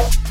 you